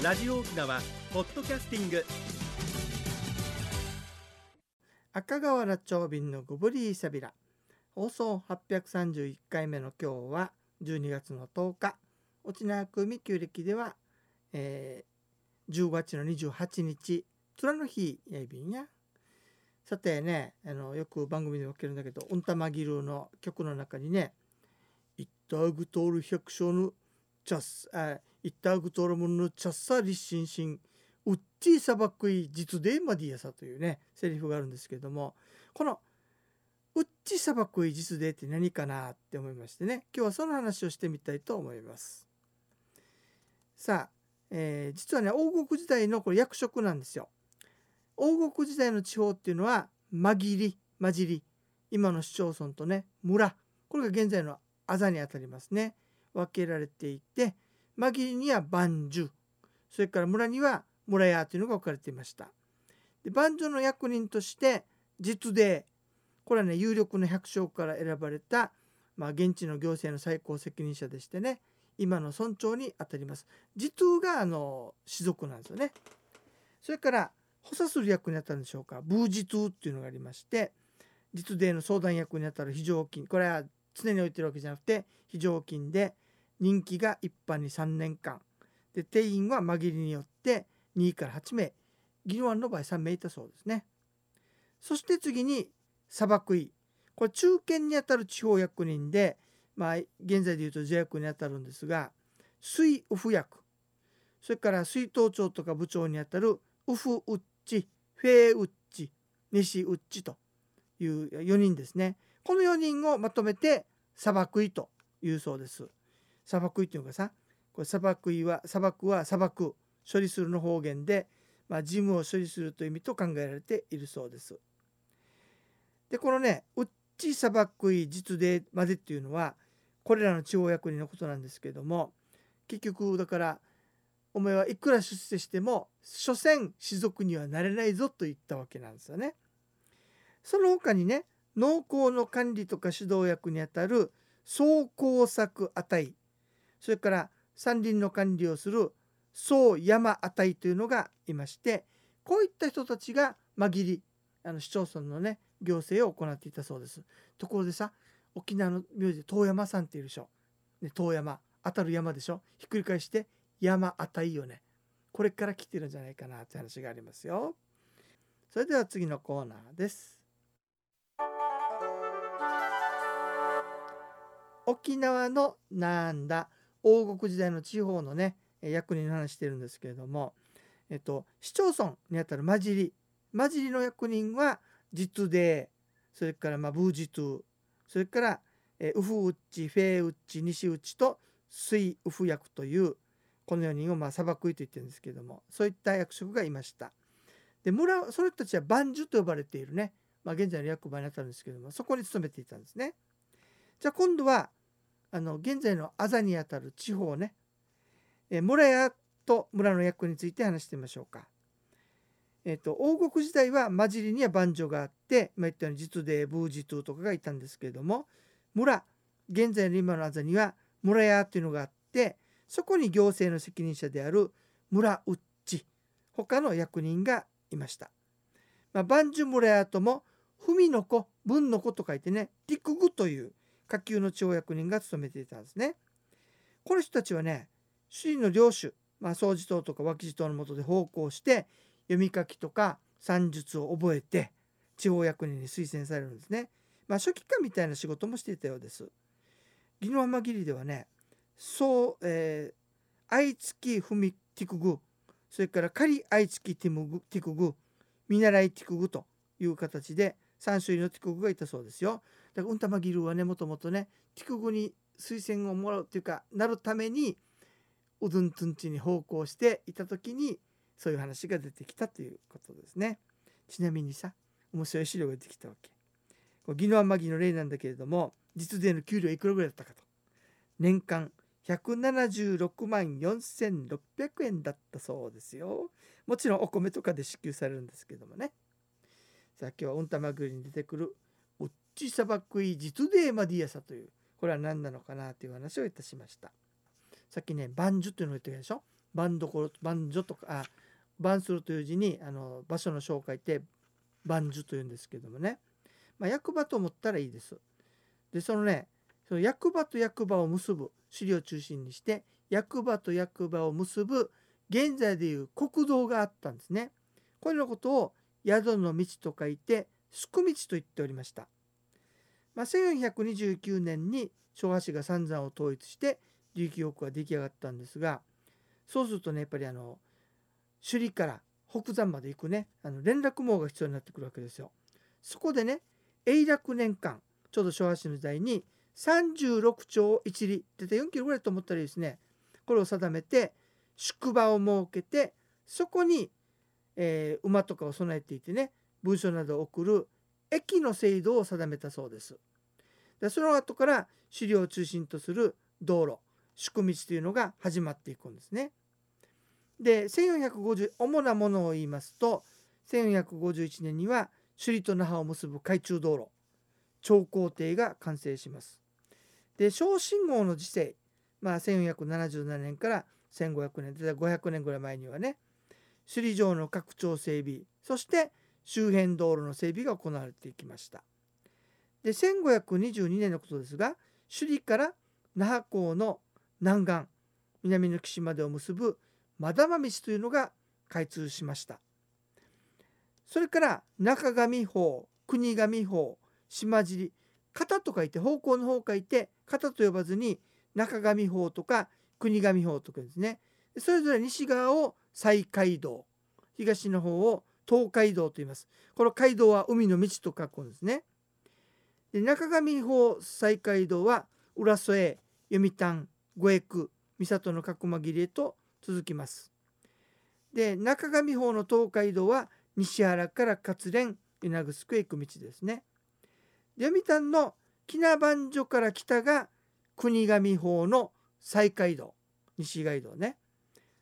ラジオ沖縄ポッドキャスティング。赤瓦町便のグブリーサビラ放送831回目の今日は12月の10日。沖縄組旧暦では、えー、10月の28日虎の日やいびんや。さてねあのよく番組で分けるんだけど「オンタマギル」の曲の中にね「イッターグトール百姓のチャスあイッタグトールムのチャッサリッシンシンウッチーサバクイ実でマディアサ」というねセリフがあるんですけどもこの「ウッチサバクイ実で」って何かなって思いましてね今日はその話をしてみたいと思います。さあ、えー、実はね王国時代のこれ役職なんですよ。王国時代の地方っていうのは紛り混じり今の市町村とね村これが現在のあざにあたりますね分けられていて紛りには万樹それから村には村屋というのが置かれていました。で万樹の役人として実でこれはね有力な百姓から選ばれた、まあ、現地の行政の最高責任者でしてね今の村長にあたります。実があの士族なんですよね。それから補佐する役にあたるんでしょうか。ブージトゥっていうのがありまして実税の相談役にあたる非常勤。これは常に置いてるわけじゃなくて非常勤で任期が一般に3年間。で定員は紛れによって2から8名議論の場合3名いたそうですね。そして次に砂漠医。これ中堅にあたる地方役人でまあ現在でいうと助役にあたるんですが水ウフ役。それから水頭長とか部長にあたるウフウッチフェーウッチ西ウッチという4人ですね。この4人をまとめて砂漠医というそうです。砂漠っていうかさこれ砂漠は砂漠は砂漠処理するの方言で、まあ、事務を処理するという意味と考えられているそうですでこのねウッチ砂漠医実でまでっていうのはこれらの地方役人のことなんですけども結局だからお前はいくら出世しても所詮士族にはなれないぞと言ったわけなんですよね。その他にね農耕の管理とか指導役にあたる総工作値それから山林の管理をする総山値というのがいましてこういった人たちが紛りあの市町村のね行政を行っていたそうです。ところでさ沖縄の名字で遠山さんっているでしょ。ね、遠山当たる山でしょ。ひっくり返して山値よね。これから来てるんじゃないかなって話がありますよ。それでは次のコーナーです。沖縄のなんだ？王国時代の地方のね役人の話してるんですけれどもえっと市町村にあたる混じり混じりの役人は実でそれからまあブージトゥそれからえウフウッチフェウチ西ウッチと水ウフ役というこの4人をまあ砂漠医と言ってるんですけれどもそういった役職がいました。で村それたちは万樹と呼ばれているね、まあ、現在の役場にあたるんですけどもそこに勤めていたんですね。じゃあ今度はあの現在のあざにあたる地方ねえ村屋と村の役について話してみましょうかえっ、と王国時代は混じりには万女があって今言ったように実でブージトゥとかがいたんですけれども村現在の今のあざには村屋っていうのがあってそこに行政の責任者である村ウッチ他の役人がいました。まあ、万樹村屋とも文の子文の子と書いてねティクグという下級の地方役人が務めていたんですね。この人たちはね主人の領主、まあ、掃除等とか脇地等のもとで奉公して読み書きとか算術を覚えて地方役人に推薦されるんですね。まあ、書記官みたいな仕事もしていたようです。宜野浜切りではねそう、えー、愛月踏みティクグそれから仮愛月ティムグティクグ見習いティクグという形で3種類のティクグがいたそうですよ。だからうんたまギルはねもともとねティクグに推薦をもらうっていうかなるためにウドゥントゥンチに奉公していた時にそういう話が出てきたということですね。ちなみにさ面白い資料が出てきたわけ。こギノアマギの例なんだけれども実税の給料いくらぐらいだったかと。年間176万4600円だったそうですよ。もちろんお米とかで支給されるんですけどもね。さあ今日はうんたまぐりに出てくるウッチ砂漠イ実デーマディアサというこれは何なのかなという話をいたしました。さっきね、万樹というのを言ってるでしょ？番所番所とかあ番するという字にあの場所の紹介って番所というんですけどもね、まあ、役場と思ったらいいです。でそのねその役場と役場を結ぶ資料を中心にして役場と役場を結ぶ現在でいう国道があったんですね。これのことを宿の道と書いて宿道と言っておりました。まあ、1429年に昭和市が三山を統一して琉球王国が出来上がったんですがそうするとねやっぱりあの首里から北山まで行くねあの連絡網が必要になってくるわけですよ。そこでね永楽年間ちょうど昭和史の時代に36丁一里大体4キロぐらいと思ったらいいですねこれを定めて宿場を設けてそこに、えー、馬とかを備えていてね文書などを送る駅の制度を定めたそうです。でその後から資料を中心とする道路宿道というのが始まっていくんですね。で1450主なものを言いますと1451年には首里と那覇を結ぶ海中道路長江堤が完成します。で小信号の時世、まあ、1477年から1500年500年ぐらい前にはね首里城の拡張整備そして周辺道路の整備が行われていきました。で1522年のことですが首里から那覇港の南岸南の岸までを結ぶマダマ道というのが開通しました。それから中上法国上法島尻型と書いて方向の方を書いて型と呼ばずに中上法とか国上法とかですねそれぞれ西側を西街道東の方を東海道と言います。この街道は海の道と書くんですね。で中上法西街道は浦添読谷五重九三郷の角間切れと続きます。で中上法の東海道は西原から勝連稲城へ行く道ですね。読谷の木名番所から北が国神法の西街道西街道ね。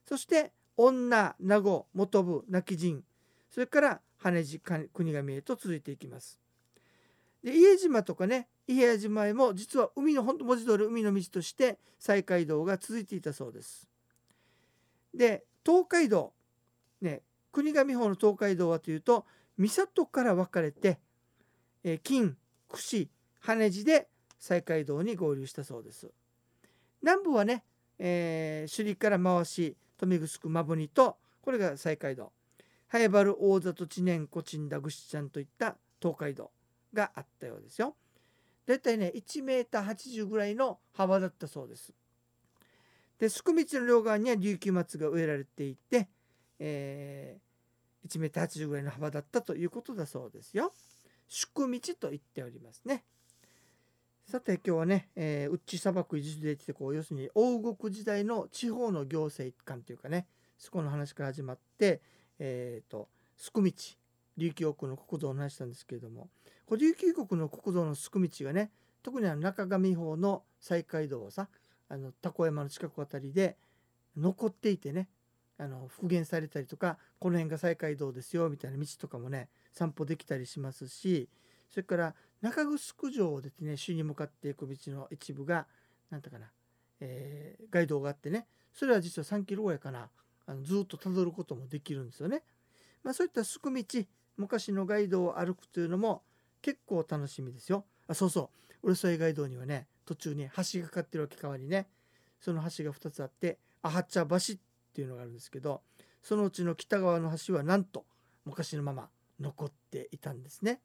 そして女名護本部亡き陣それから羽地国神へと続いていきます。で家島とかね伊平屋島へも実は海の本当文字通り海の道として西街道が続いていたそうです。で東海道ね国神法の東海道はというと三郷から分かれて、え、金串羽地で西海道に合流したそうです。南部はね、えー、首里から回し富城馬ブとこれが西海道。早原大里知念古鎮田ぐしちゃんといった東海道があったようですよ。だいたいね 1m80 ぐらいの幅だったそうです。で宿道の両側には琉球松が植えられていて、えー、1メーター80ぐらいの幅だったということだそうですよ。宿道と言っておりますね。さて今日はね、えー、内砂漠一時できてこう要するに王国時代の地方の行政官というかねそこの話から始まってえっ、ー、と宿道琉球王国の国道の話したんですけれども琉球国の国道の宿道がね特にあの中上方の西海道はさあのタコ山の近くあたりで残っていてねあの復元されたりとかこの辺が西海道ですよみたいな道とかもね散歩できたりしますしそれから中城城をですね主に向かっていく道の一部が何だかな、えー、街道があってねそれは実は3キロぐらいかなあのずっとたどることもできるんですよね。まあ、そういった宿道昔の街道を歩くというのも結構楽しみですよ。あそうそう浦添街道にはね途中に橋がかかってるわけ川にねその橋が2つあってアハチャ橋っていうのがあるんですけどそのうちの北側の橋はなんと昔のまま残っていたんですね。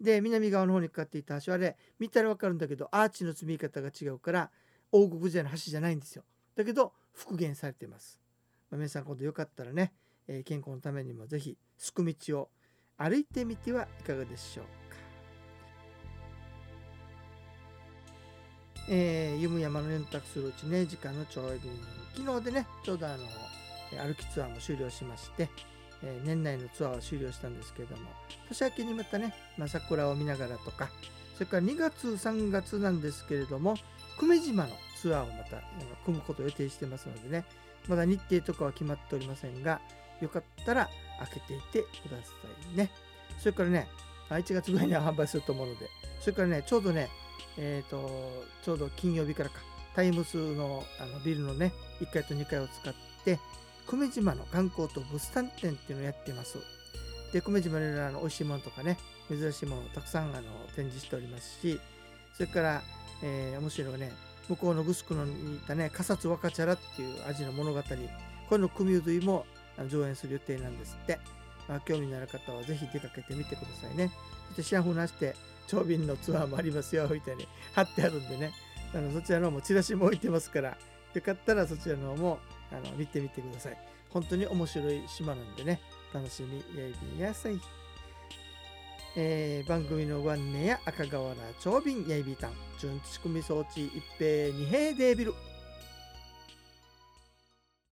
で南側の方にかかっていた橋はね見たら分かるんだけどアーチの積み方が違うから王国時代の橋じゃないんですよ。だけど復元されています。まあ、皆さん今度よかったらね、えー、健康のためにも是非すく道を歩いてみてはいかがでしょうか。えー、ゆむ山の連絡するうちね時間のちょい昨日でねちょうどあの歩きツアーも終了しましてえ、年内のツアーを終了したんですけれども年明けにまたね、まあ、桜を見ながらとかそれから2月3月なんですけれども久米島のツアーをまた組むことを予定してますのでねまだ日程とかは決まっておりませんがよかったら開けていてくださいね。それからね1月ぐらいには販売すると思うのでそれからねちょうどねえっ、ー、とちょうど金曜日からかタイムスのあのビルのね1階と2階を使って久米島の観光と物産展っていうのをやってます。で久米島のいろいろあの美味しいものとかね珍しいものをたくさんあの展示しておりますしそれから、えー面白いのがね向こうのグスクのにいたねカサツワカチャラっていう味の物語これの組み類もあの上演する予定なんですって、まあ、興味のある方はぜひ出かけてみてくださいね。そしてシアフなして長瓶のツアーもありますよみたいに貼ってあるんでね。あのそちらの方もチラシも置いてますからよかったらそちらの方もあの見てみてください。本当に面白い島なんでね。楽しみ。やいびんやさい、えー番組のご案内や赤瓦長瓶やいびたん。純地組装置一平二平デービル。